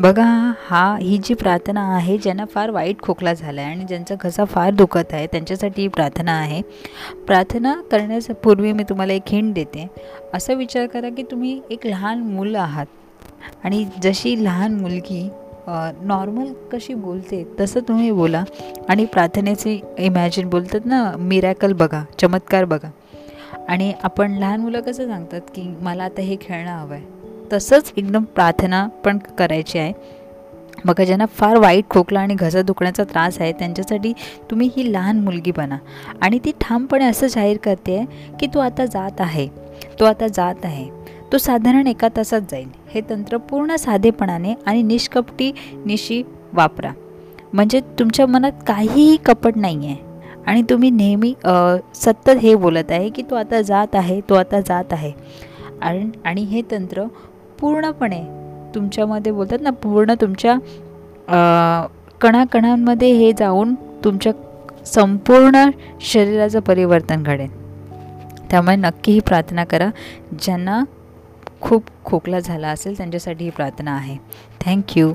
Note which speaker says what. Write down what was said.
Speaker 1: बघा हा ही जी प्रार्थना आहे ज्यांना फार वाईट खोकला झाला आहे आणि ज्यांचा घसा फार दुखत आहे त्यांच्यासाठी ही प्रार्थना आहे. प्रार्थना करण्यापूर्वी पूर्वी मी तुम्हाला एक हिंट देते. असा विचार करा की तुम्ही एक लहान मुलं आहात आणि जशी लहान मुलगी नॉर्मल कशी बोलते तसं तुम्ही बोला आणि प्रार्थनेचे इमॅजिन बोलतात ना मिरॅकल बघा चमत्कार बघा. आणि आपण लहान मुलं कसं सांगतात की मला आता हे खेळणं हवं आहे तसंच एकदम प्रार्थना पण करायची आहे. बघा ज्यांना फार वाईट खोकला आणि घसा दुखण्याचा त्रास आहे त्यांच्यासाठी तुम्ही ही लहान मुलगी बना. आणि ती ठामपणे असं जाहीर करते आहे की तो आता जात आहे. तो आता जात आहे. तो साधारण एका तासात जाईल. हे तंत्र पूर्ण साधेपणाने आणि निष्कपटी निशी वापरा. म्हणजे तुमच्या मनात काहीही कपट नाही आहे आणि तुम्ही नेहमी सतत हे बोलत आहे की तो आता जात आहे तो आता जात आहे. आणि आणि हे तंत्र पूर्णपणे तुमच्यामध्ये बोलतात ना पूर्ण तुमच्या कणाकणांमध्ये हे जाऊन तुमच्या संपूर्ण शरीराचं परिवर्तन घडेल. त्यामुळे नक्की ही प्रार्थना करा. ज्यांना खूप खोकला झाला असेल त्यांच्यासाठी ही प्रार्थना आहे. थँक्यू